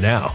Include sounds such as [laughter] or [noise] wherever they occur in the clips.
now.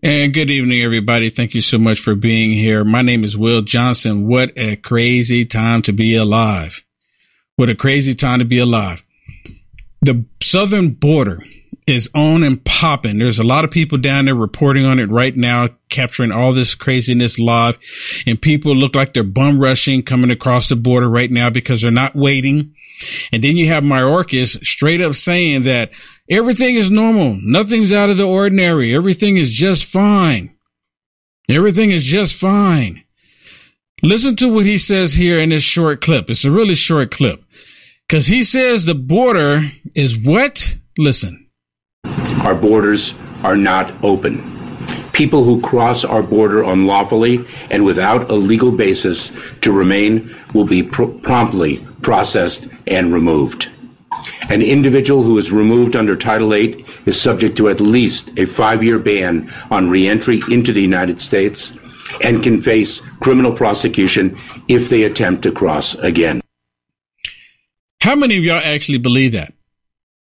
And good evening, everybody. Thank you so much for being here. My name is Will Johnson. What a crazy time to be alive. What a crazy time to be alive. The southern border is on and popping. There's a lot of people down there reporting on it right now, capturing all this craziness live. And people look like they're bum rushing coming across the border right now because they're not waiting. And then you have Mayorkas straight up saying that Everything is normal. Nothing's out of the ordinary. Everything is just fine. Everything is just fine. Listen to what he says here in this short clip. It's a really short clip. Cause he says the border is what? Listen. Our borders are not open. People who cross our border unlawfully and without a legal basis to remain will be pr- promptly processed and removed. An individual who is removed under Title VIII is subject to at least a five year ban on reentry into the United States and can face criminal prosecution if they attempt to cross again. How many of y'all actually believe that?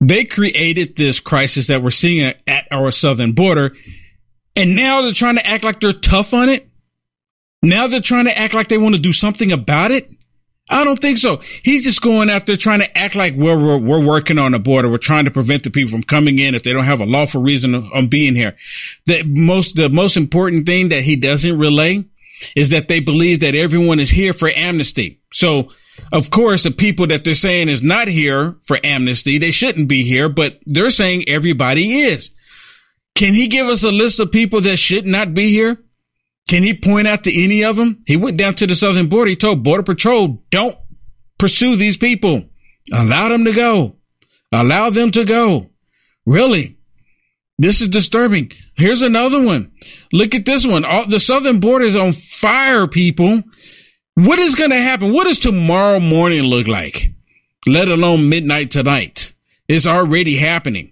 They created this crisis that we're seeing at our southern border, and now they're trying to act like they're tough on it. Now they're trying to act like they want to do something about it. I don't think so. He's just going out there trying to act like we're, we're, we're working on the border. We're trying to prevent the people from coming in if they don't have a lawful reason of, being here. The most, the most important thing that he doesn't relay is that they believe that everyone is here for amnesty. So, of course, the people that they're saying is not here for amnesty, they shouldn't be here, but they're saying everybody is. Can he give us a list of people that should not be here? Can he point out to any of them? He went down to the southern border. He told Border Patrol, don't pursue these people. Allow them to go. Allow them to go. Really? This is disturbing. Here's another one. Look at this one. All, the southern border is on fire, people. What is going to happen? What does tomorrow morning look like? Let alone midnight tonight. It's already happening.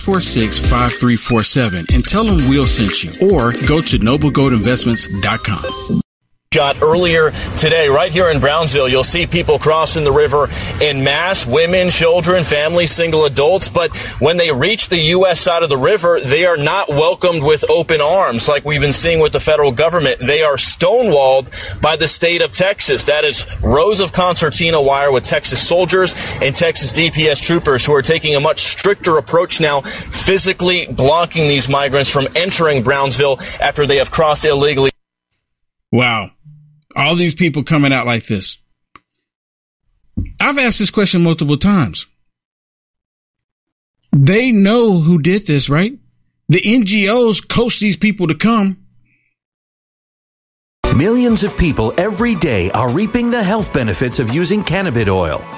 646 5347 and tell them we'll send you. Or go to noblegoldinvestments.com shot earlier today right here in Brownsville. You'll see people crossing the river in mass, women, children, families, single adults. But when they reach the U.S. side of the river, they are not welcomed with open arms like we've been seeing with the federal government. They are stonewalled by the state of Texas. That is rows of concertina wire with Texas soldiers and Texas DPS troopers who are taking a much stricter approach now, physically blocking these migrants from entering Brownsville after they have crossed illegally. Wow all these people coming out like this. I've asked this question multiple times. They know who did this, right? The NGOs coach these people to come. Millions of people every day are reaping the health benefits of using cannabis oil,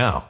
now.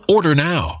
Order now.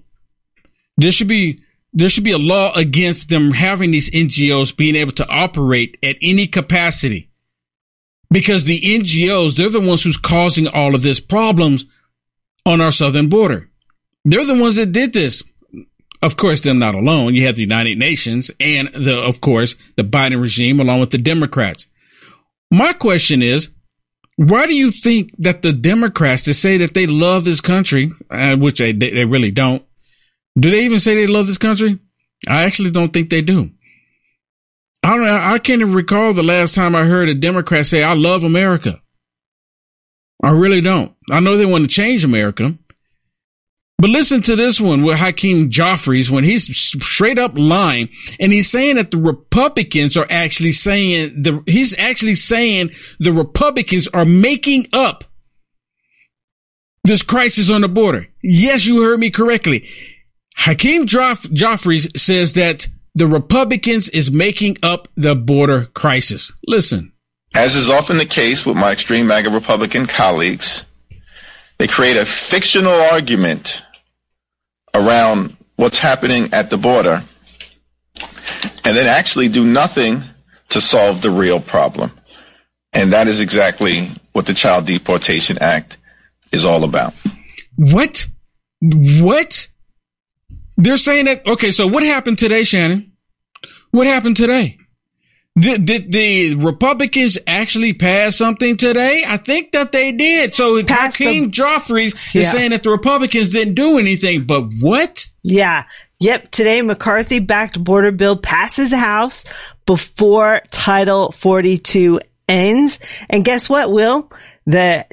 there should be there should be a law against them having these NGOs being able to operate at any capacity. Because the NGOs, they're the ones who's causing all of this problems on our southern border. They're the ones that did this. Of course, they're not alone. You have the United Nations and the, of course, the Biden regime along with the Democrats. My question is, why do you think that the Democrats to say that they love this country, uh, which they, they really don't, do they even say they love this country? I actually don't think they do. I don't. I can't even recall the last time I heard a Democrat say, I love America. I really don't. I know they want to change America. But listen to this one with Hakeem Jeffries when he's straight up lying and he's saying that the Republicans are actually saying the, he's actually saying the Republicans are making up this crisis on the border. Yes, you heard me correctly. Hakeem Joff- says that the Republicans is making up the border crisis. Listen. As is often the case with my extreme MAGA Republican colleagues, they create a fictional argument around what's happening at the border and then actually do nothing to solve the real problem. And that is exactly what the Child Deportation Act is all about. What? What? They're saying that, okay, so what happened today, Shannon? What happened today? Did, did the Republicans actually pass something today? I think that they did. So Pass Hakeem Jeffries is saying that the Republicans didn't do anything, but what? Yeah. Yep. Today, McCarthy backed border bill passes the House before Title 42 ends. And guess what, Will? The,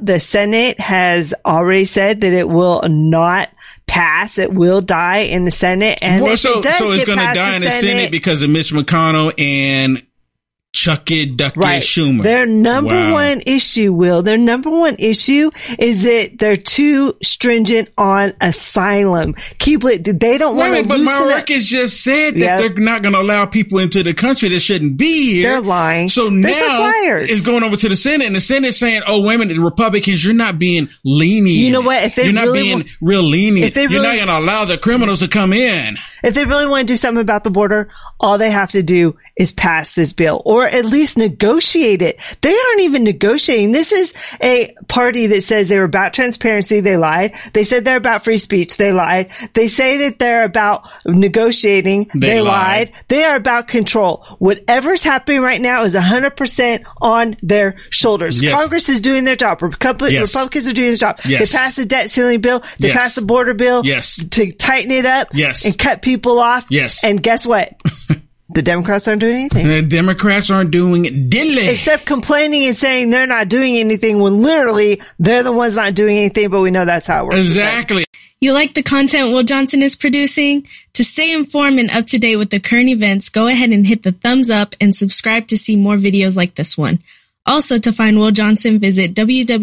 the Senate has already said that it will not pass. It will die in the Senate. And well, so, it so it's going to die in the Senate, Senate because of Mitch McConnell and Chuck it, duck right. Schumer. Their number wow. one issue, Will, their number one issue is that they're too stringent on asylum. Keep it, they don't want to But Mayorkas just said that yep. they're not going to allow people into the country that shouldn't be here. They're lying. So they're now it's going over to the Senate and the Senate saying, oh, women, the Republicans, you're not being lenient. You know what? If they you're not really being want, real lenient, really, you're not going to allow the criminals to come in. If they really want to do something about the border, all they have to do is pass this bill or at least negotiate it. They aren't even negotiating. This is a party that says they're about transparency. They lied. They said they're about free speech. They lied. They say that they're about negotiating. They, they lied. lied. They are about control. Whatever's happening right now is 100% on their shoulders. Yes. Congress is doing their job. Republic, yes. Republicans are doing their job. Yes. They passed the debt ceiling bill. They passed the border bill. Yes. To tighten it up. Yes. And cut people off. Yes. And guess what? [laughs] The Democrats aren't doing anything. The Democrats aren't doing it. Dilly. Except complaining and saying they're not doing anything when literally they're the ones not doing anything, but we know that's how it works. Exactly. You like the content Will Johnson is producing? To stay informed and up to date with the current events, go ahead and hit the thumbs up and subscribe to see more videos like this one. Also, to find Will Johnson, visit www.uaf.media.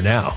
now.